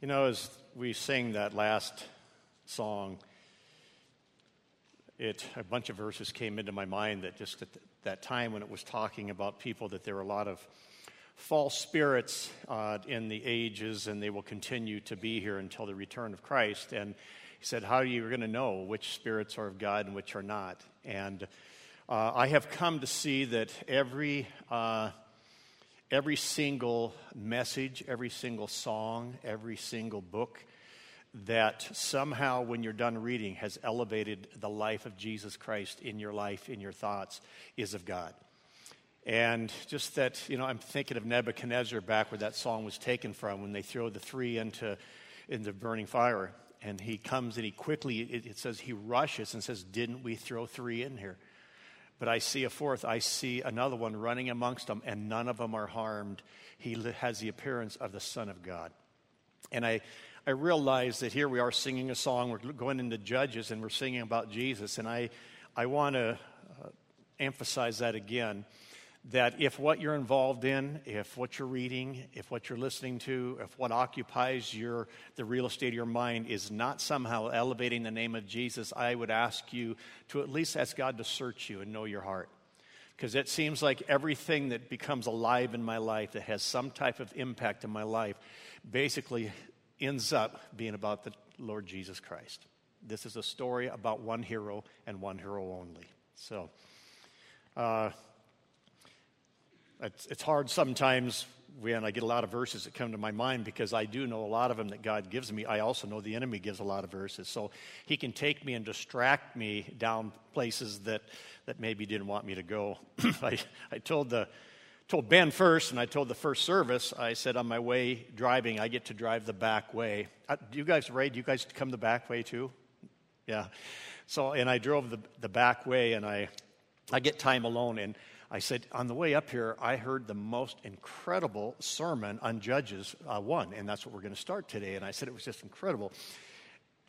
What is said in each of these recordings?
You know, as we sing that last song, it a bunch of verses came into my mind that just at that time when it was talking about people that there were a lot of false spirits uh, in the ages and they will continue to be here until the return of Christ. And he said, How are you going to know which spirits are of God and which are not? And uh, I have come to see that every uh, every single message, every single song, every single book that somehow, when you're done reading, has elevated the life of Jesus Christ in your life, in your thoughts, is of God. And just that, you know, I'm thinking of Nebuchadnezzar back where that song was taken from when they throw the three into, into burning fire. And he comes and he quickly, it, it says, he rushes and says, Didn't we throw three in here? But I see a fourth. I see another one running amongst them, and none of them are harmed. He has the appearance of the Son of God. And I, I realize that here we are singing a song. We're going into Judges, and we're singing about Jesus. And I, I want to uh, emphasize that again that if what you're involved in, if what you're reading, if what you're listening to, if what occupies your the real estate of your mind is not somehow elevating the name of Jesus, I would ask you to at least ask God to search you and know your heart. Because it seems like everything that becomes alive in my life that has some type of impact in my life basically ends up being about the Lord Jesus Christ. This is a story about one hero and one hero only. So, uh, it's, it's hard sometimes when I get a lot of verses that come to my mind because I do know a lot of them that God gives me. I also know the enemy gives a lot of verses. So he can take me and distract me down places that, that maybe didn't want me to go. I, I told, the, told Ben first, and I told the first service, I said, on my way driving, I get to drive the back way. Uh, do you guys, Ray, do you guys come the back way too? Yeah. So, and I drove the, the back way, and I, I get time alone, and I said, on the way up here, I heard the most incredible sermon on Judges uh, 1, and that's what we're going to start today. And I said it was just incredible.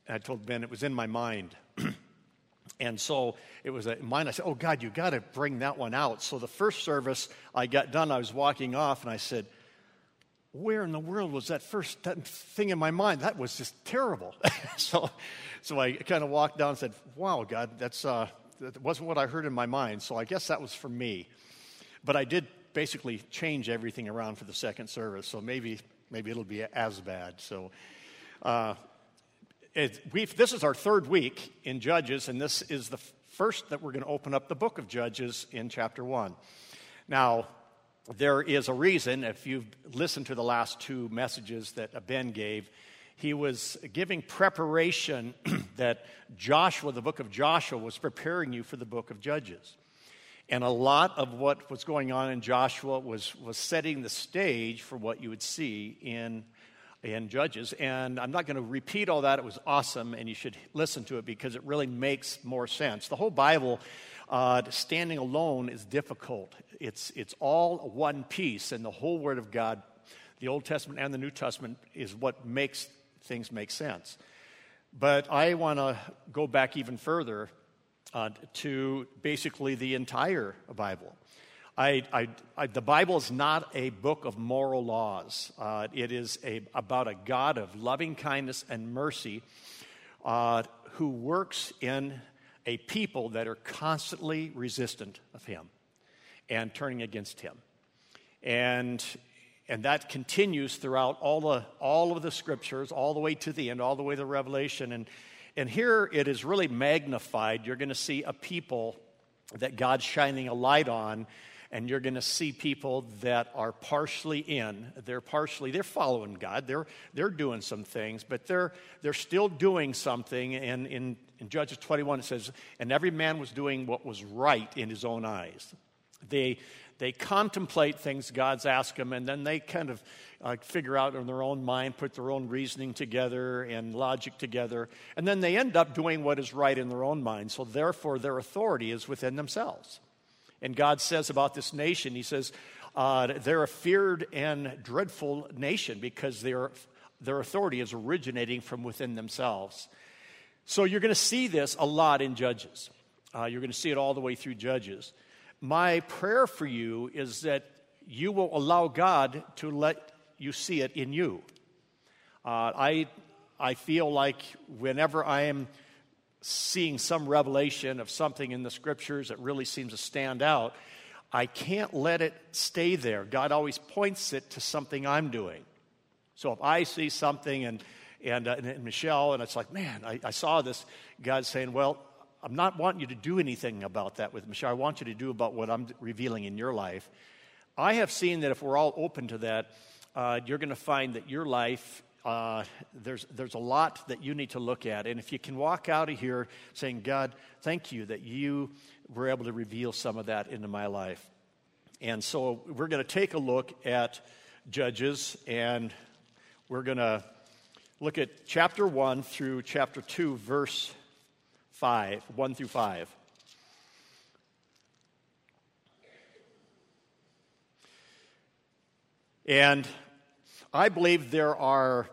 And I told Ben it was in my mind. and so it was in mine. I said, Oh, God, you got to bring that one out. So the first service I got done, I was walking off, and I said, where in the world was that first thing in my mind? That was just terrible. so, so I kind of walked down and said, "Wow, God, that's uh, that wasn't what I heard in my mind, so I guess that was for me. But I did basically change everything around for the second service, so maybe maybe it'll be as bad. So. Uh, it, this is our third week in Judges, and this is the first that we're going to open up the book of Judges in chapter 1. Now, there is a reason, if you've listened to the last two messages that Ben gave, he was giving preparation that Joshua, the book of Joshua, was preparing you for the book of Judges. And a lot of what was going on in Joshua was, was setting the stage for what you would see in, in Judges. And I'm not going to repeat all that. It was awesome, and you should listen to it because it really makes more sense. The whole Bible, uh, standing alone, is difficult. It's, it's all one piece, and the whole Word of God, the Old Testament and the New Testament, is what makes things make sense. But I want to go back even further uh, to basically the entire Bible. I, I, I, the Bible is not a book of moral laws. Uh, it is a, about a God of loving kindness and mercy uh, who works in a people that are constantly resistant of Him and turning against Him. And and that continues throughout all, the, all of the scriptures, all the way to the end, all the way to Revelation. And, and here it is really magnified. You're going to see a people that God's shining a light on, and you're going to see people that are partially in. They're partially, they're following God, they're, they're doing some things, but they're, they're still doing something. And in, in Judges 21, it says, And every man was doing what was right in his own eyes. They, they contemplate things God's asked them, and then they kind of uh, figure out in their own mind, put their own reasoning together and logic together, and then they end up doing what is right in their own mind. So, therefore, their authority is within themselves. And God says about this nation, He says, uh, they're a feared and dreadful nation because their, their authority is originating from within themselves. So, you're going to see this a lot in Judges. Uh, you're going to see it all the way through Judges my prayer for you is that you will allow God to let you see it in you. Uh, I, I feel like whenever I am seeing some revelation of something in the scriptures that really seems to stand out, I can't let it stay there. God always points it to something I'm doing. So if I see something and, and, uh, and Michelle, and it's like, man, I, I saw this, God's saying, well, I'm not wanting you to do anything about that with Michelle. I want you to do about what I'm revealing in your life. I have seen that if we're all open to that, uh, you're going to find that your life, uh, there's, there's a lot that you need to look at. And if you can walk out of here saying, God, thank you that you were able to reveal some of that into my life. And so we're going to take a look at Judges, and we're going to look at chapter 1 through chapter 2, verse 5, 1 through 5. And I believe there are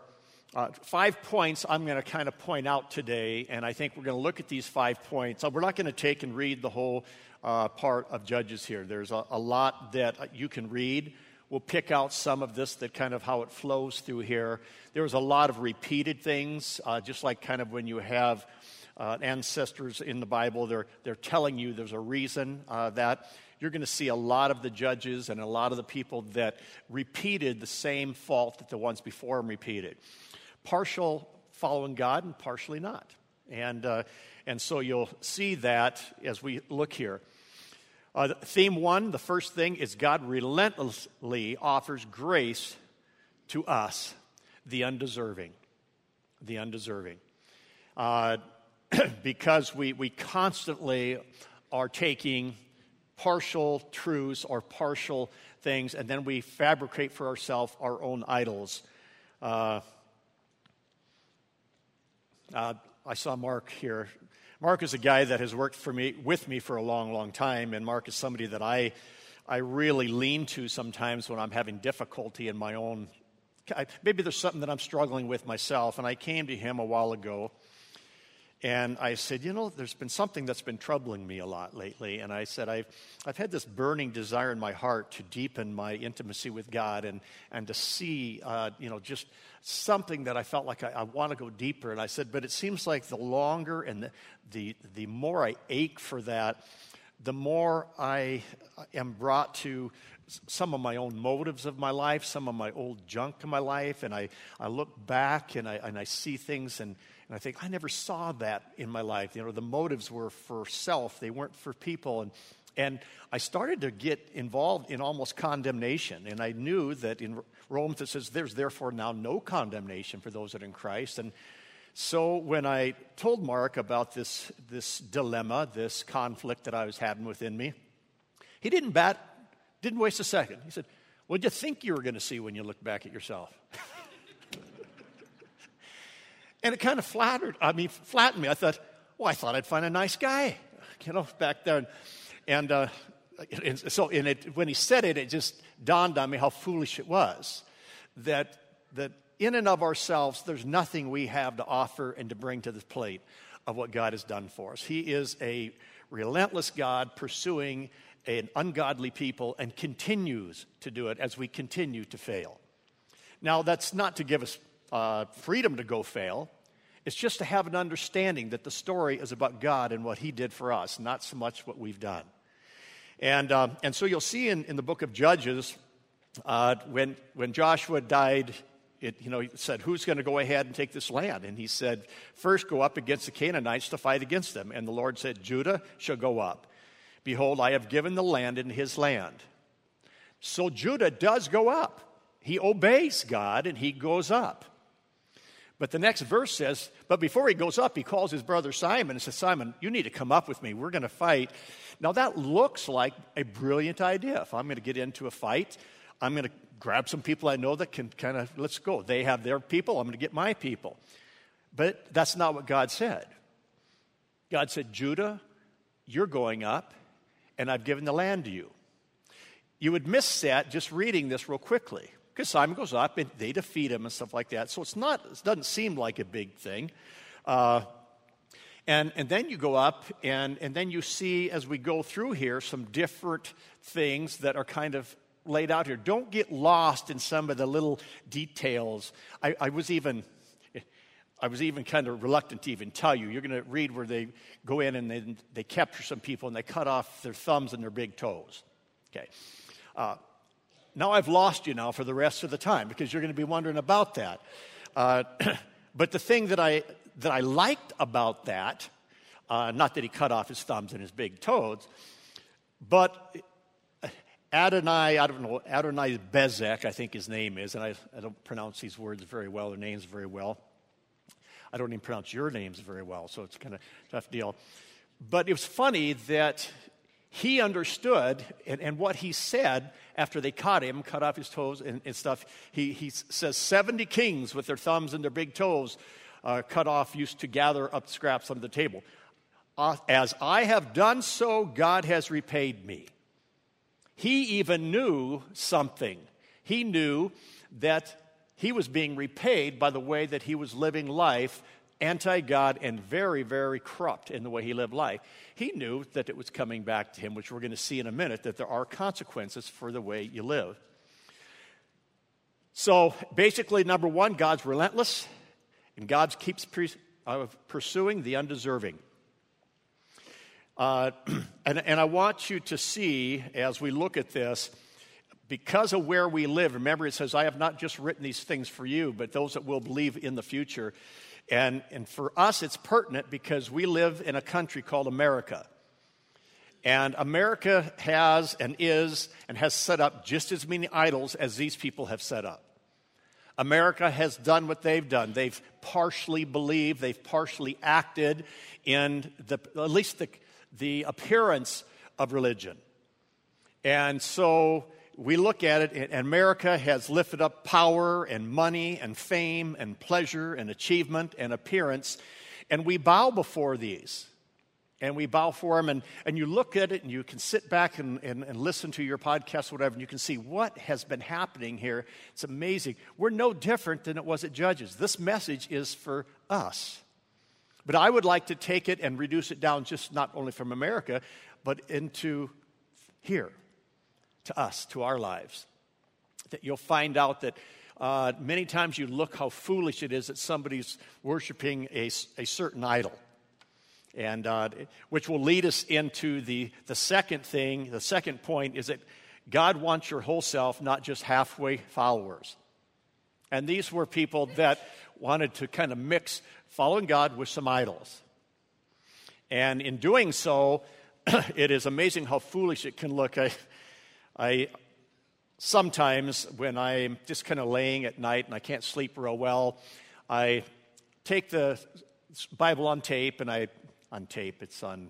uh, five points I'm going to kind of point out today, and I think we're going to look at these five points. Uh, we're not going to take and read the whole uh, part of Judges here. There's a, a, lot that you can read. We'll pick out some of this that kind of how it flows through here. There's a lot of repeated things, uh, just like kind of when you have uh, ancestors in the Bible, they're, they're telling you there's a reason uh, that you're going to see a lot of the judges and a lot of the people that repeated the same fault that the ones before them repeated. Partial following God and partially not. And, uh, and so you'll see that as we look here. Uh, theme one, the first thing is God relentlessly offers grace to us, the undeserving. The undeserving. Uh, because we, we constantly are taking partial truths or partial things, and then we fabricate for ourselves our own idols. Uh, uh, I saw Mark here. Mark is a guy that has worked for me with me for a long, long time, and Mark is somebody that I I really lean to sometimes when I'm having difficulty in my own. Maybe there's something that I'm struggling with myself, and I came to him a while ago and I said, You know, there's been something that's been troubling me a lot lately. And I said, I've, I've had this burning desire in my heart to deepen my intimacy with God and, and to see, uh, you know, just something that I felt like I, I want to go deeper. And I said, But it seems like the longer and the, the, the more I ache for that, the more I am brought to some of my own motives of my life, some of my old junk in my life, and I, I look back and I, and I see things and and I think, I never saw that in my life. You know, the motives were for self, they weren't for people. And, and I started to get involved in almost condemnation. And I knew that in Romans it says, There's therefore now no condemnation for those that are in Christ. And so when I told Mark about this, this dilemma, this conflict that I was having within me, he didn't bat, didn't waste a second. He said, What do you think you were going to see when you look back at yourself? And it kind of flattered, I mean, flattened me. I thought, well, I thought I'd find a nice guy, you know, back there. And, and, uh, and so and it, when he said it, it just dawned on me how foolish it was. That, that in and of ourselves, there's nothing we have to offer and to bring to the plate of what God has done for us. He is a relentless God pursuing an ungodly people and continues to do it as we continue to fail. Now, that's not to give us uh, freedom to go fail. It's just to have an understanding that the story is about God and what He did for us, not so much what we've done. And, uh, and so you'll see in, in the book of Judges, uh, when, when Joshua died, it, you know, he said, Who's going to go ahead and take this land? And he said, First go up against the Canaanites to fight against them. And the Lord said, Judah shall go up. Behold, I have given the land in his land. So Judah does go up. He obeys God and he goes up. But the next verse says, But before he goes up, he calls his brother Simon and says, Simon, you need to come up with me. We're going to fight. Now, that looks like a brilliant idea. If I'm going to get into a fight, I'm going to grab some people I know that can kind of, let's go. They have their people, I'm going to get my people. But that's not what God said. God said, Judah, you're going up, and I've given the land to you. You would miss that just reading this real quickly because Simon goes up and they defeat him and stuff like that. So it's not, it doesn't seem like a big thing. Uh, and, and then you go up, and, and then you see as we go through here some different things that are kind of laid out here. Don't get lost in some of the little details. I, I was even. I was even kind of reluctant to even tell you. You're going to read where they go in and they, they capture some people and they cut off their thumbs and their big toes. Okay. Uh, now I've lost you now for the rest of the time because you're going to be wondering about that. Uh, but the thing that I, that I liked about that, uh, not that he cut off his thumbs and his big toes, but Adonai, I don't know, Adonai Bezek, I think his name is, and I, I don't pronounce these words very well, their names very well. I don't even pronounce your names very well, so it's kind of tough deal. But it was funny that he understood, and, and, what he said after they caught him, cut off his toes and, and stuff, he, he says 70 kings with their thumbs and their big toes uh, cut off used to gather up scraps under the table. Uh, as I have done so, God has repaid me. He even knew something. He knew that he was being repaid by the way that he was living life anti God and very, very corrupt in the way he lived life. He knew that it was coming back to him, which we're going to see in a minute, that there are consequences for the way you live. So basically, number one, God's relentless, and God keeps uh, pursuing the undeserving. Uh, and, and I want you to see as we look at this, because of where we live, remember it says, I have not just written these things for you, but those that will believe in the future. And, and for us, it's pertinent because we live in a country called America. And America has and is and has set up just as many idols as these people have set up. America has done what they've done. They've partially believed, they've partially acted in the, at least the, the appearance of religion. And so we look at it, and America has lifted up power and money and fame and pleasure and achievement and appearance, and we bow before these. And we bow for them, and, and you look at it, and you can sit back and, and, and listen to your podcast, or whatever, and you can see what has been happening here. It's amazing. We're no different than it was at Judges. This message is for us. But I would like to take it and reduce it down just not only from America, but into here to us, to our lives. That you'll find out that uh, many times you look how foolish it is that somebody's worshiping a, a certain idol. And uh, which will lead us into the, the second thing, the second point is that God wants your whole self, not just halfway followers. And these were people that wanted to kind of mix following God with some idols. And in doing so, it is amazing how foolish it can look. I, I sometimes, when I'm just kind of laying at night and I can't sleep real well, I take the Bible on tape and I, on tape, it's on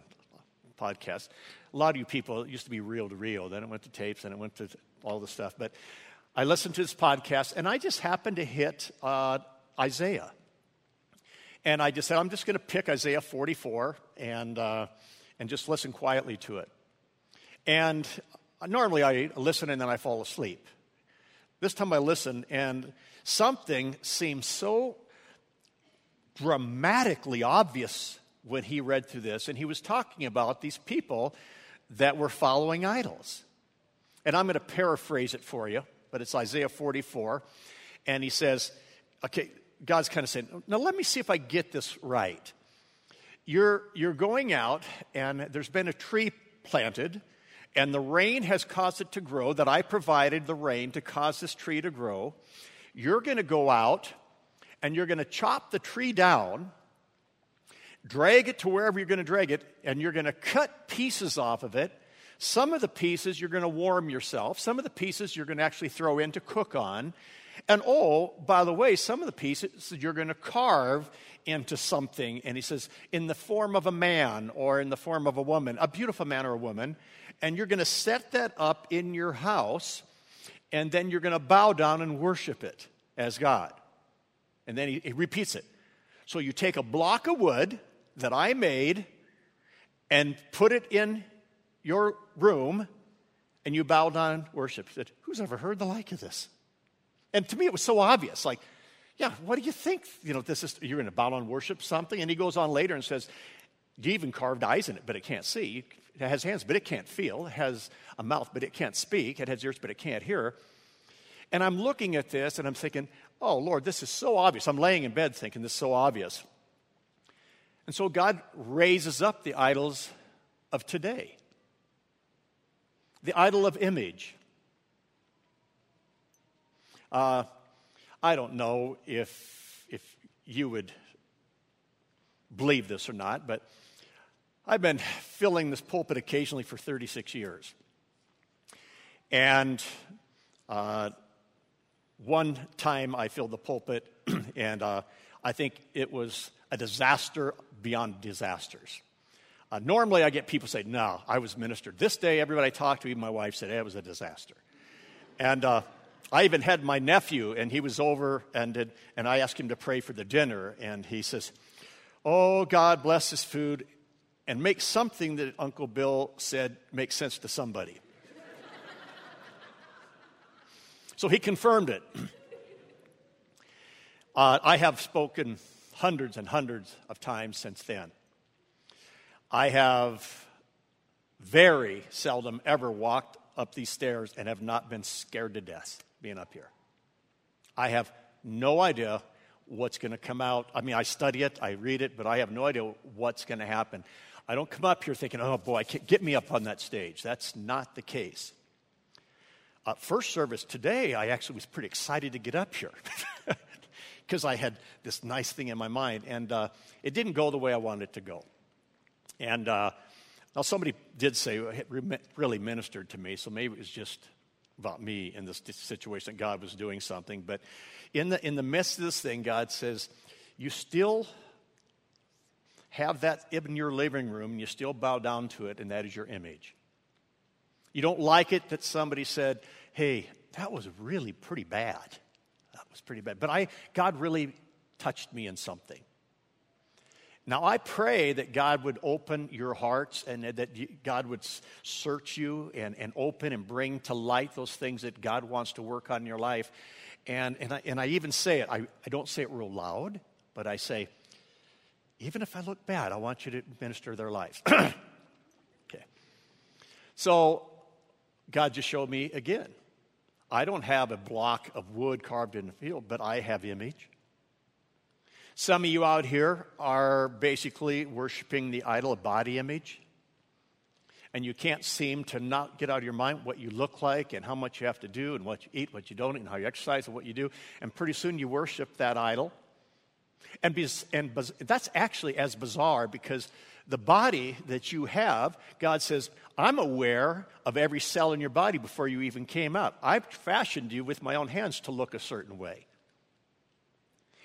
podcast. A lot of you people, used to be reel to reel, then it went to tapes, and it went to all the stuff. But I listened to this podcast and I just happened to hit uh, Isaiah. And I just said, I'm just going to pick Isaiah 44 and, uh, and just listen quietly to it. And normally I listen and then I fall asleep. This time I listen and something seemed so dramatically obvious when he read through this. And he was talking about these people that were following idols. And I'm going to paraphrase it for you, but it's Isaiah 44. And he says, okay, God's kind of saying, now let me see if I get this right. You're, you're going out, and there's been a tree planted, and the rain has caused it to grow, that I provided the rain to cause this tree to grow, you're going to go out and you're going to chop the tree down, drag it to wherever you're going to drag it, and you're going to cut pieces off of it. Some of the pieces you're going to warm yourself, some of the pieces you're going to actually throw in to cook on. And oh, by the way, some of the pieces you're going to carve into something. And he says, in the form of a man or in the form of a woman, a beautiful man or a woman and you're going to set that up in your house, and then you're going to bow down and worship it as God. And then he, he repeats it. So you take a block of wood that I made and put it in your room, and you bow down and worship. Said, Who's ever heard the like of this? And to me, it was so obvious. Like, yeah, what do you think? You know, this is you're going to bow down and worship something. And he goes on later and says, you even carved eyes in it, but it can't see it has hands, but it can't feel. It has a mouth, but it can't speak. It has ears, but it can't hear. And I'm looking at this and I'm thinking, oh, Lord, this is so obvious. I'm laying in bed thinking this is so obvious. And so God raises up the idols of today the idol of image. Uh, I don't know if, if you would believe this or not, but I've been filling this pulpit occasionally for 36 years. And uh, one time I filled the pulpit, and uh, I think it was a disaster beyond disasters. Uh, normally, I get people say, No, I was ministered. This day, everybody I talked to, even my wife, said, hey, It was a disaster. And uh, I even had my nephew, and he was over, and, did, and I asked him to pray for the dinner, and he says, Oh, God, bless this food and make something that Uncle Bill said make sense to somebody. so he confirmed it. Uh, I have spoken hundreds and hundreds of times since then. I have very seldom ever walked up these stairs and have not been scared to death being up here. I have no idea what's going to come out. I mean, I study it, I read it, but I have no idea what's going to happen. I don't come up here thinking, oh boy, get me up on that stage. That's not the case. Uh, first service today, I actually was pretty excited to get up here because I had this nice thing in my mind, and uh, it didn't go the way I wanted it to go. And uh, now somebody did say it really ministered to me, so maybe it was just about me in this situation that God was doing something. But in the, in the midst of this thing, God says, You still have that in your living room, and you still bow down to it, and that is your image. You don't like it that somebody said, Hey, that was really pretty bad. That was pretty bad. But I, God really touched me in something. Now, I pray that God would open your hearts and that God would search you and, and open and bring to light those things that God wants to work on in your life. And, and, I, and I even say it, I, I don't say it real loud, but I say, even if I look bad, I want you to minister their lives. okay. So, God just showed me again. I don't have a block of wood carved in the field, but I have image. Some of you out here are basically worshiping the idol of body image. And you can't seem to not get out of your mind what you look like and how much you have to do and what you eat, what you don't eat, and how you exercise and what you do. And pretty soon you worship that idol. And, and that's actually as bizarre because the body that you have, God says, I'm aware of every cell in your body before you even came out. I've fashioned you with my own hands to look a certain way.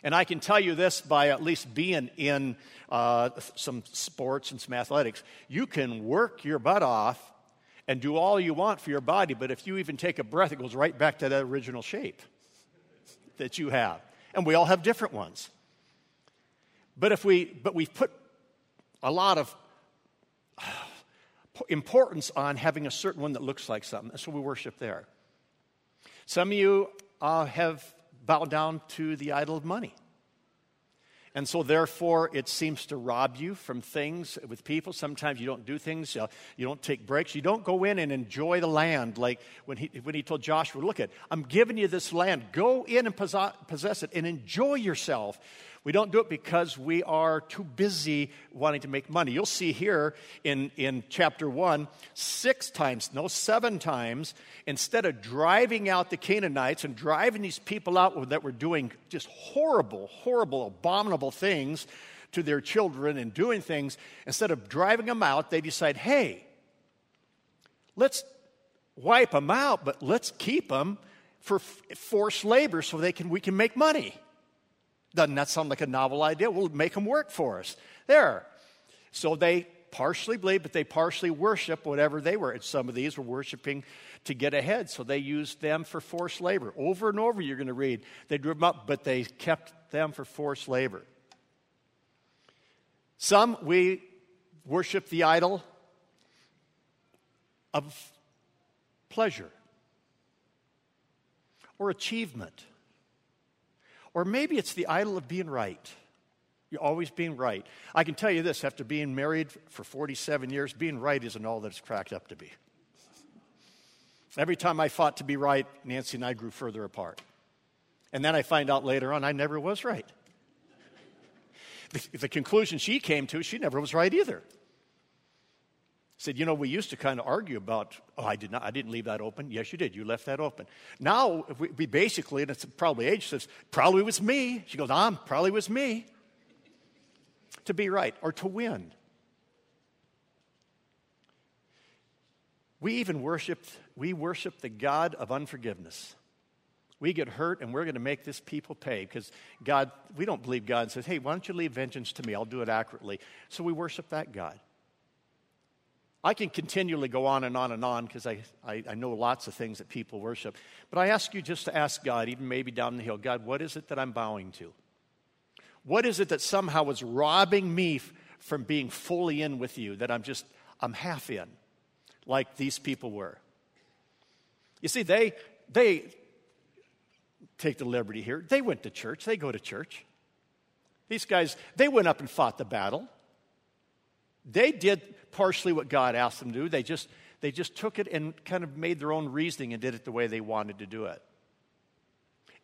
And I can tell you this by at least being in uh, some sports and some athletics. You can work your butt off and do all you want for your body, but if you even take a breath, it goes right back to that original shape that you have. And we all have different ones. But if we, but we've put a lot of importance on having a certain one that looks like something, That's so what we worship there. Some of you uh, have bowed down to the idol of money. And so, therefore, it seems to rob you from things with people. Sometimes you don't do things, uh, you don't take breaks, you don't go in and enjoy the land like when he, when he told Joshua, Look at, I'm giving you this land. Go in and possess it and enjoy yourself. We don't do it because we are too busy wanting to make money. You'll see here in, in chapter 1, six times, no, seven times, instead of driving out the Canaanites and driving these people out that were doing just horrible, horrible, abominable things to their children and doing things, instead of driving them out, they decide, hey, let's wipe them out, but let's keep them for forced labor so they can, we can make money. Doesn't that sound like a novel idea? We'll make them work for us. There. So they partially believe, but they partially worship whatever they were. And some of these were worshiping to get ahead, so they used them for forced labor. Over and over, you're going to read. They drew them up, but they kept them for forced labor. Some, we worship the idol of pleasure or achievement or maybe it's the idol of being right. You're always being right. I can tell you this after being married for 47 years, being right isn't all that it's cracked up to be. Every time I fought to be right, Nancy and I grew further apart. And then I find out later on I never was right. The, the conclusion she came to, she never was right either. Said, you know, we used to kind of argue about, oh, I did not, I didn't leave that open. Yes, you did. You left that open. Now, we, we basically, and it's probably age, says, probably was me. She goes, I'm probably was me. To be right or to win. We even worship, we worship the God of unforgiveness. We get hurt and we're going to make this people pay because God, we don't believe God says, hey, why don't you leave vengeance to me? I'll do it accurately. So we worship that God. I can continually go on and on and on because I, I, I, know lots of things that people worship. But I ask you just to ask God, even maybe down the hill, God, what is it that I'm bowing to? What is it that somehow is robbing me from being fully in with you, that I'm just, I'm half in? like these people were. You see, they, they take the liberty here. They went to church, they go to church. These guys, they went up and fought the battle. They did partially what God asked them to do. They just, they just took it and kind of made their own reasoning and did it the way they wanted to do it.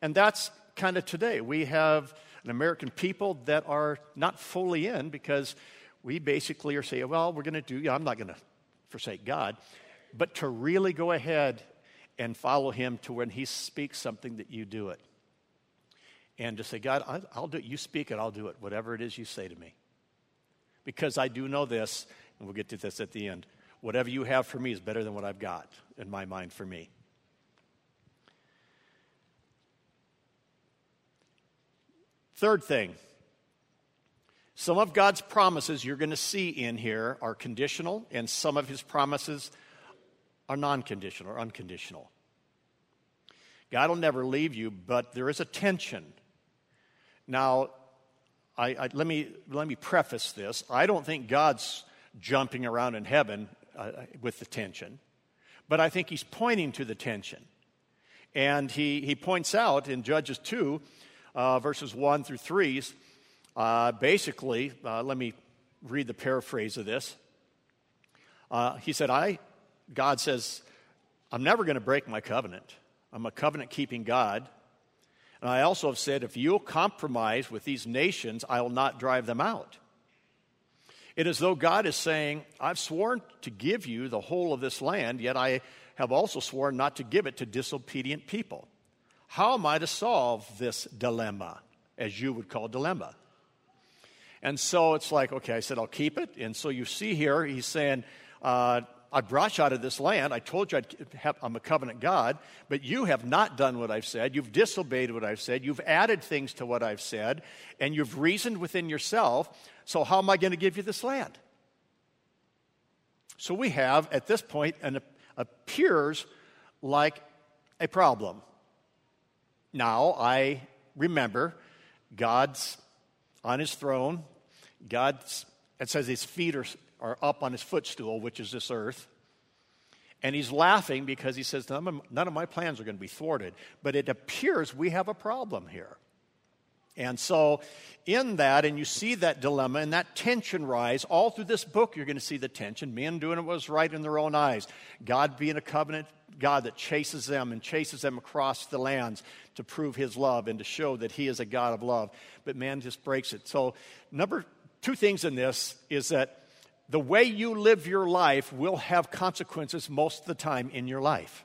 And that's kind of today. We have an American people that are not fully in because we basically are saying, well, we're going to do, I'm not going to forsake God, but to really go ahead and follow Him to when He speaks something that you do it. And to say, God, I'll do it. You speak it, I'll do it, whatever it is you say to me. Because I do know this, and we'll get to this at the end. Whatever you have for me is better than what I've got in my mind for me. Third thing some of God's promises you're going to see in here are conditional, and some of his promises are non conditional or unconditional. God will never leave you, but there is a tension. Now, I, I, let, me, let me preface this. I don't think God's jumping around in heaven uh, with the tension, but I think he's pointing to the tension. And he, he points out in Judges 2, uh, verses 1 through 3, uh, basically, uh, let me read the paraphrase of this. Uh, he said, I, God says, I'm never going to break my covenant. I'm a covenant keeping God. And I also have said, if you'll compromise with these nations, I will not drive them out. It is though God is saying, I've sworn to give you the whole of this land, yet I have also sworn not to give it to disobedient people. How am I to solve this dilemma, as you would call dilemma? And so it's like, okay, I said, I'll keep it. And so you see here, he's saying, uh, I brought you out of this land. I told you have, I'm a covenant God, but you have not done what I've said. You've disobeyed what I've said. You've added things to what I've said, and you've reasoned within yourself. So, how am I going to give you this land? So, we have at this point an appears like a problem. Now, I remember God's on his throne. God's, it says his feet are, are up on his footstool, which is this earth. And he's laughing because he says, none of, none of my plans are going to be thwarted. But it appears we have a problem here. And so, in that, and you see that dilemma and that tension rise all through this book, you're going to see the tension. Men doing what was right in their own eyes, God being a covenant God that chases them and chases them across the lands to prove his love and to show that he is a God of love. But man just breaks it. So, number two things in this is that the way you live your life will have consequences most of the time in your life.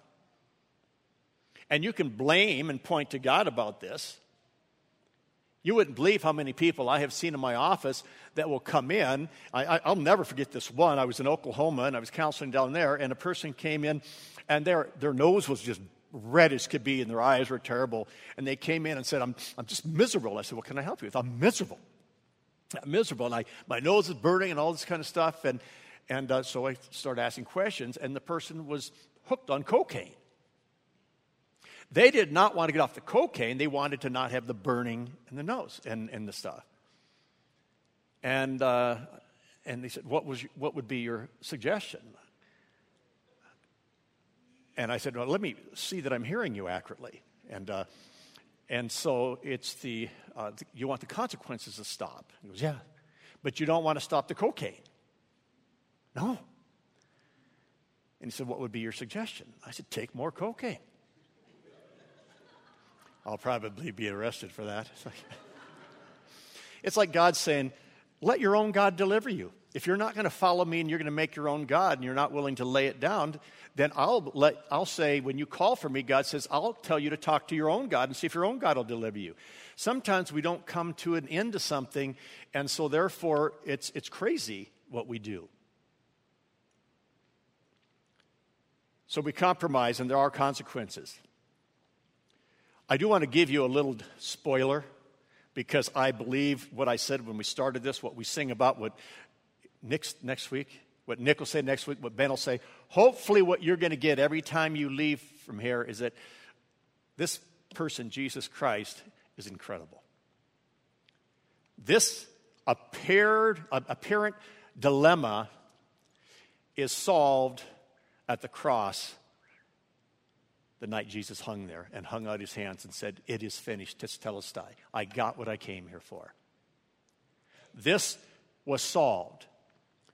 And you can blame and point to God about this. You wouldn't believe how many people I have seen in my office that will come in. I, will never forget this one. I was in Oklahoma and I was counseling down there, and a person came in and their, their nose was just red as could be, and their eyes were terrible. And they came in and said, I'm, I'm just miserable. I said, What can I help you with? I'm miserable. I'm miserable. And I, my nose is burning and all this kind of stuff. And, and uh, so I started asking questions, and the person was hooked on cocaine. They did not want to get off the cocaine, they wanted to not have the burning in the nose and, and the stuff. And, uh, and they said, what, was, what would be your suggestion? And I said, Well, let me see that I'm hearing you accurately. And, uh, And so it's the, uh, the, you want the consequences to stop. He goes, Yeah, but you don't want to stop the cocaine. No. And he said, What would be your suggestion? I said, Take more cocaine. I'll probably be arrested for that. It's like, it's like God saying, Let your own God deliver you. If you're not going to follow me and you're going to make your own God and you're not willing to lay it down, then I'll, let, I'll say, when you call for me, God says, I'll tell you to talk to your own God and see if your own God will deliver you. Sometimes we don't come to an end to something, and so therefore it's, it's crazy what we do. So we compromise, and there are consequences. I do want to give you a little spoiler because I believe what I said when we started this, what we sing about, what next, next week, what Nick will say next week, what Ben will say. Hopefully, what you're going to get every time you leave from here is that this person, Jesus Christ, is incredible. This appeared, apparent dilemma is solved at the cross the night Jesus hung there and hung out his hands and said, It is finished, tetelestai. I got what I came here for. This was solved.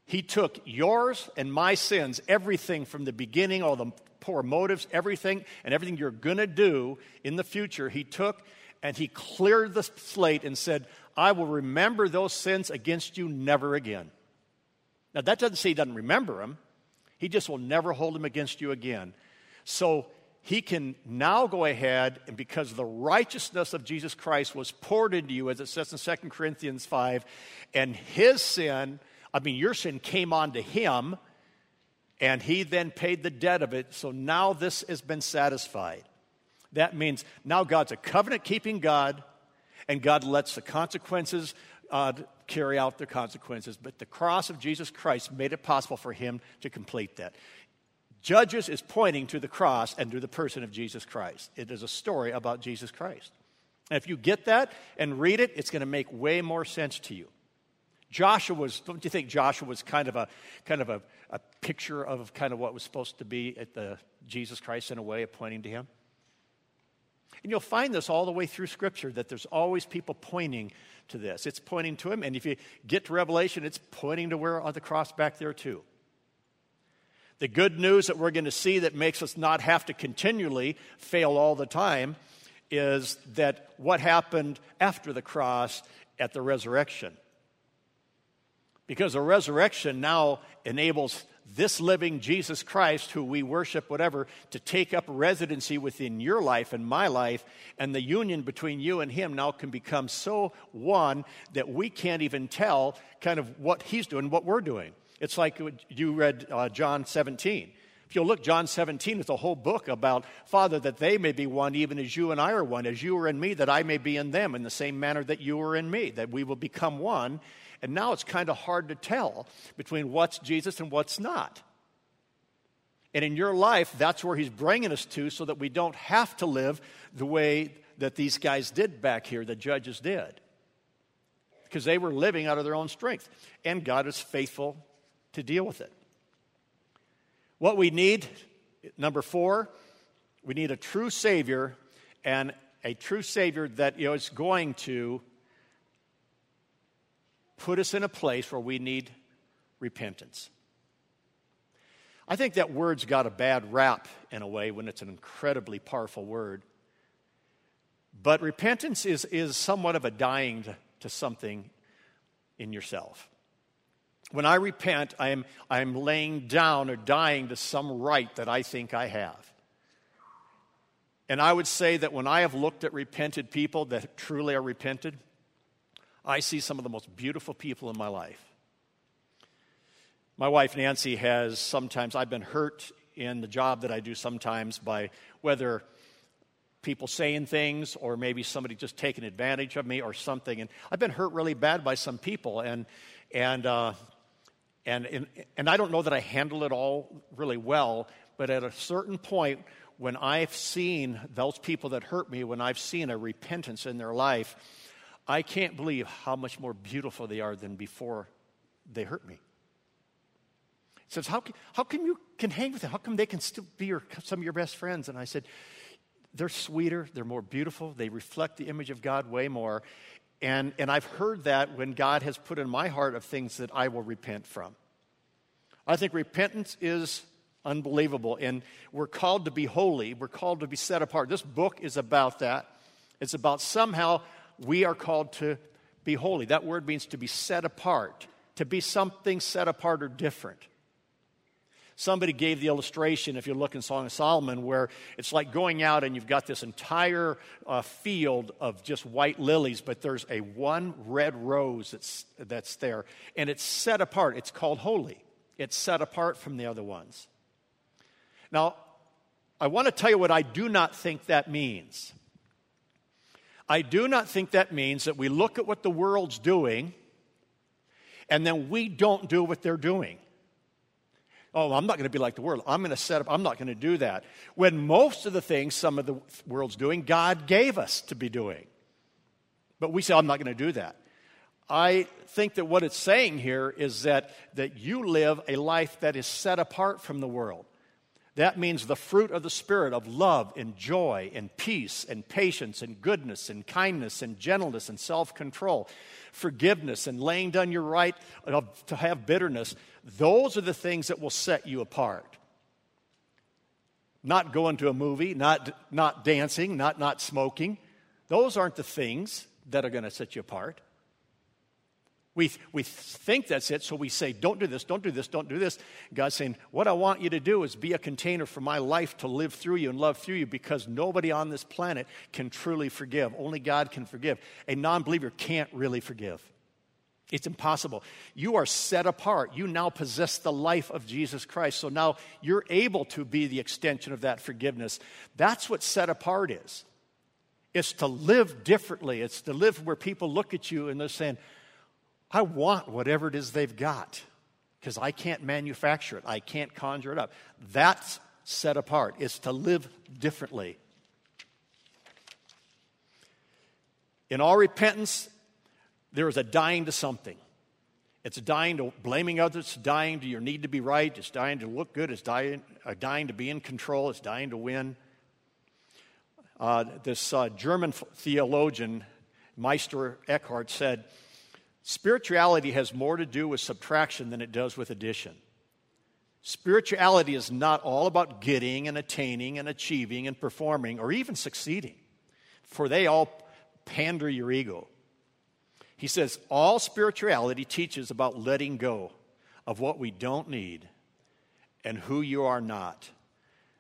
He took yours and my sins, everything from the beginning, all the poor motives, everything, and everything you're going to do in the future. He took and he cleared the slate and said, I will remember those sins against you never again. Now, that doesn't say he doesn't remember them, he just will never hold them against you again. So, he can now go ahead and because the righteousness of Jesus Christ was poured into you, as it says in 2 Corinthians 5, and his sin I mean, your sin came onto him, and he then paid the debt of it. So now this has been satisfied. That means now God's a covenant keeping God, and God lets the consequences uh, carry out the consequences. But the cross of Jesus Christ made it possible for him to complete that. Judges is pointing to the cross and to the person of Jesus Christ. It is a story about Jesus Christ. And if you get that and read it, it's going to make way more sense to you. Joshua was, don't you think Joshua was kind of a kind of a, a picture of kind of what was supposed to be at the Jesus Christ in a way of pointing to him? And you'll find this all the way through Scripture that there's always people pointing to this. It's pointing to him, and if you get to Revelation, it's pointing to where on the cross back there too. The good news that we're going to see that makes us not have to continually fail all the time is that what happened after the cross at the resurrection. Because the resurrection now enables this living Jesus Christ, who we worship, whatever, to take up residency within your life and my life, and the union between you and Him now can become so one that we can't even tell kind of what He's doing, what we're doing. It's like you read uh, John 17. If you'll look, John 17 is a whole book about, Father, that they may be one, even as you and I are one, as you are in me, that I may be in them, in the same manner that you are in me, that we will become one. And now it's kind of hard to tell between what's Jesus and what's not. And in your life, that's where he's bringing us to so that we don't have to live the way that these guys did back here, the judges did. Because they were living out of their own strength. And God is faithful to deal with it. What we need, number four, we need a true Savior and a true Savior that you know, is going to put us in a place where we need repentance. I think that word's got a bad rap in a way when it's an incredibly powerful word. But repentance is, is somewhat of a dying to, to something in yourself. When I repent, I am, I am laying down or dying to some right that I think I have. And I would say that when I have looked at repented people that truly are repented, I see some of the most beautiful people in my life. My wife Nancy has sometimes, I've been hurt in the job that I do sometimes by whether people saying things or maybe somebody just taking advantage of me or something. And I've been hurt really bad by some people. And, and, uh, and, and, and I don't know that I handle it all really well, but at a certain point, when I've seen those people that hurt me, when I've seen a repentance in their life, I can't believe how much more beautiful they are than before they hurt me. He says, how, how come you can hang with them? How come they can still be your, some of your best friends? And I said, they're sweeter, they're more beautiful, they reflect the image of God way more. And, and I've heard that when God has put in my heart of things that I will repent from. I think repentance is unbelievable, and we're called to be holy, we're called to be set apart. This book is about that. It's about somehow we are called to be holy. That word means to be set apart, to be something set apart or different. Somebody gave the illustration, if you look in Song of Solomon, where it's like going out and you've got this entire uh, field of just white lilies, but there's a one red rose that's, that's there, and it's set apart. It's called holy, it's set apart from the other ones. Now, I want to tell you what I do not think that means. I do not think that means that we look at what the world's doing and then we don't do what they're doing. Oh, I'm not going to be like the world. I'm going to set up, I'm not going to do that. When most of the things some of the world's doing, God gave us to be doing. But we say, I'm not going to do that. I think that what it's saying here is that, that you live a life that is set apart from the world. That means the fruit of the Spirit of love and joy and peace and patience and goodness and kindness and gentleness and self control, forgiveness and laying down your right to have bitterness. Those are the things that will set you apart. Not going to a movie, not, not dancing, not, not smoking. Those aren't the things that are going to set you apart. We, we think that's it, so we say, Don't do this, don't do this, don't do this. God's saying, What I want you to do is be a container for my life to live through you and love through you because nobody on this planet can truly forgive. Only God can forgive. A non believer can't really forgive. It's impossible. You are set apart. You now possess the life of Jesus Christ. So now you're able to be the extension of that forgiveness. That's what set apart is. It's to live differently. It's to live where people look at you and they're saying, I want whatever it is they've got because I can't manufacture it, I can't conjure it up. That's set apart, it's to live differently. In all repentance, there is a dying to something. It's dying to blaming others, it's dying to your need to be right, it's dying to look good, it's dying, uh, dying to be in control, it's dying to win. Uh, this uh, German theologian, Meister Eckhart, said, Spirituality has more to do with subtraction than it does with addition. Spirituality is not all about getting and attaining and achieving and performing or even succeeding, for they all pander your ego. He says all spirituality teaches about letting go of what we don't need and who you are not.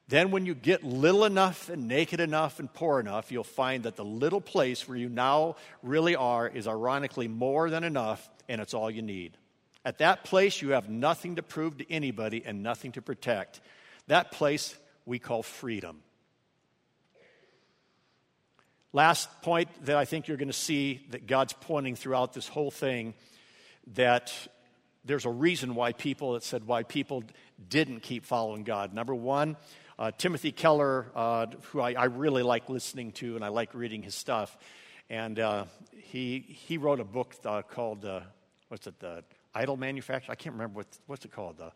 Then, when you get little enough and naked enough and poor enough, you'll find that the little place where you now really are is ironically more than enough, and it's all you need. At that place, you have nothing to prove to anybody and nothing to protect. That place we call freedom. Last point that I think you're going to see that God's pointing throughout this whole thing that there's a reason why people that said why people didn't keep following God. Number one, uh, Timothy Keller, uh, who I, I, really like listening to and I like reading his stuff, and uh, he he wrote a book uh, called uh, what's it the Idol Manufacturer? I can't remember what what's it called the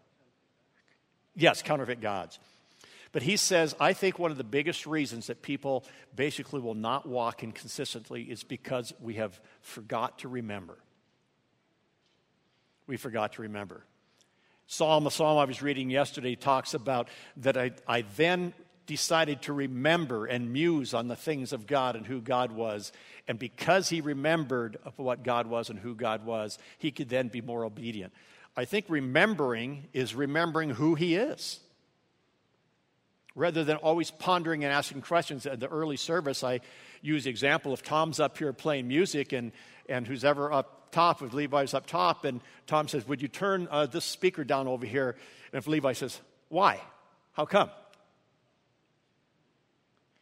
yes Counterfeit Gods. But he says, I think one of the biggest reasons that people basically will not walk inconsistently is because we have forgot to remember. We forgot to remember. Psalm, a psalm I was reading yesterday, talks about that I, I then decided to remember and muse on the things of God and who God was. And because he remembered of what God was and who God was, he could then be more obedient. I think remembering is remembering who he is rather than always pondering and asking questions. At the early service, I use the example of Tom's up here playing music, and, and who's ever up top, if Levi's up top, and Tom says, Would you turn uh, this speaker down over here? And if Levi says, Why? How come?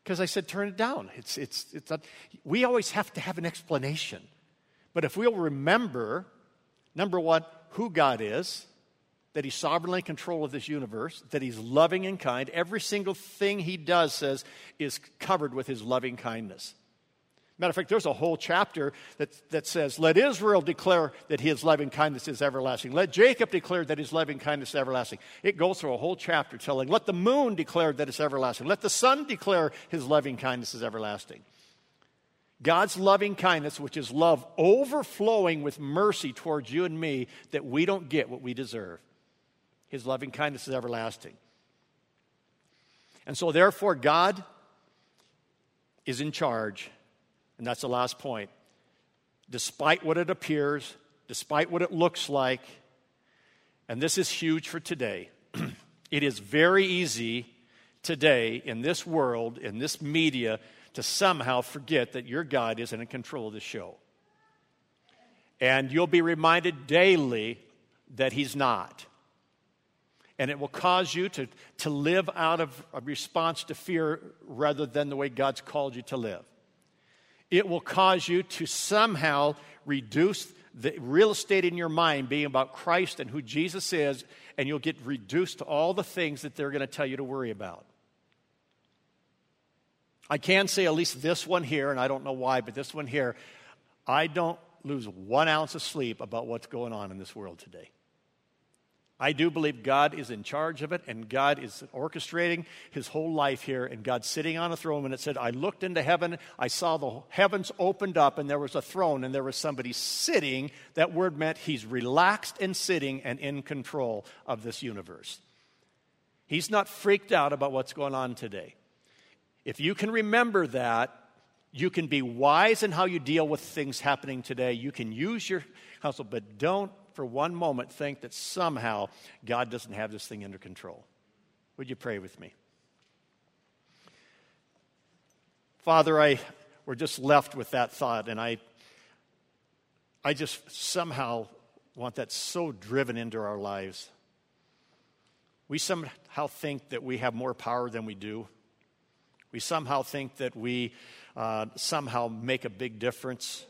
Because I said, Turn it down. It's, it's, it's not, we always have to have an explanation. But if we'll remember, number one, who God is, that he's sovereignly in control of this universe, that he's loving and kind. Every single thing he does says is covered with his loving kindness. Matter of fact, there's a whole chapter that, that says, Let Israel declare that his loving kindness is everlasting. Let Jacob declare that his loving kindness is everlasting. It goes through a whole chapter telling, Let the moon declare that it's everlasting. Let the sun declare his loving kindness is everlasting. God's loving kindness, which is love overflowing with mercy towards you and me, that we don't get what we deserve. His loving kindness is everlasting. And so, therefore, God is in charge and that's the last point. Despite what it appears, despite what it looks like, and this is huge for today, it is very easy today in this world, in this media, to somehow forget that your God isn't in control of the show. And you'll be reminded daily that He's not. And it will cause you to, to live out of a response to fear rather than the way God's called you to live it will cause you to somehow reduce the real estate in your mind being about Christ and who Jesus is, and you'll get reduced to all the things that they're going to tell you to worry about. I can say at least this one here, and I don't know why, but this one here, I don't lose one ounce of sleep about what's going on in this world today. I do believe God is in charge of it and God is orchestrating his whole life here and God's sitting on a throne. And it said, I looked into heaven, I saw the heavens opened up, and there was a throne and there was somebody sitting. That word meant he's relaxed and sitting and in control of this universe. He's not freaked out about what's going on today. If you can remember that, you can be wise in how you deal with things happening today. You can use your counsel, but don't for one moment think that somehow God doesn't have this thing under control. Would you pray with me? Father, I we're just left with that thought, and I I just somehow want that so driven into our lives. We somehow think that we have more power than we do. We somehow think that we uh, somehow make a big difference.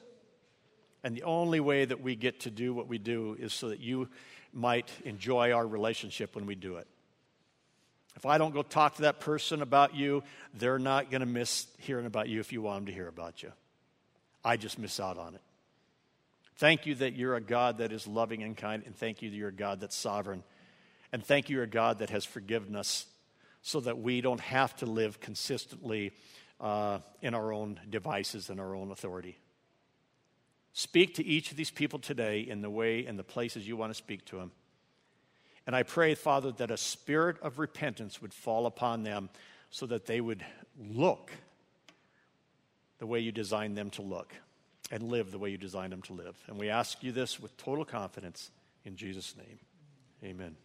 And the only way that we get to do what we do is so that you might enjoy our relationship when we do it. If I don't go talk to that person about you, they're not going to miss hearing about you if you want them to hear about you. I just miss out on it. Thank you that you're a God that is loving and kind, and thank you that you're a God that's sovereign. And thank you, you're a God that has forgiven us so that we don't have to live consistently uh, in our own devices and our own authority. Speak to each of these people today in the way and the places you want to speak to them. And I pray, Father, that a spirit of repentance would fall upon them so that they would look the way you designed them to look and live the way you designed them to live. And we ask you this with total confidence in Jesus' name. Amen.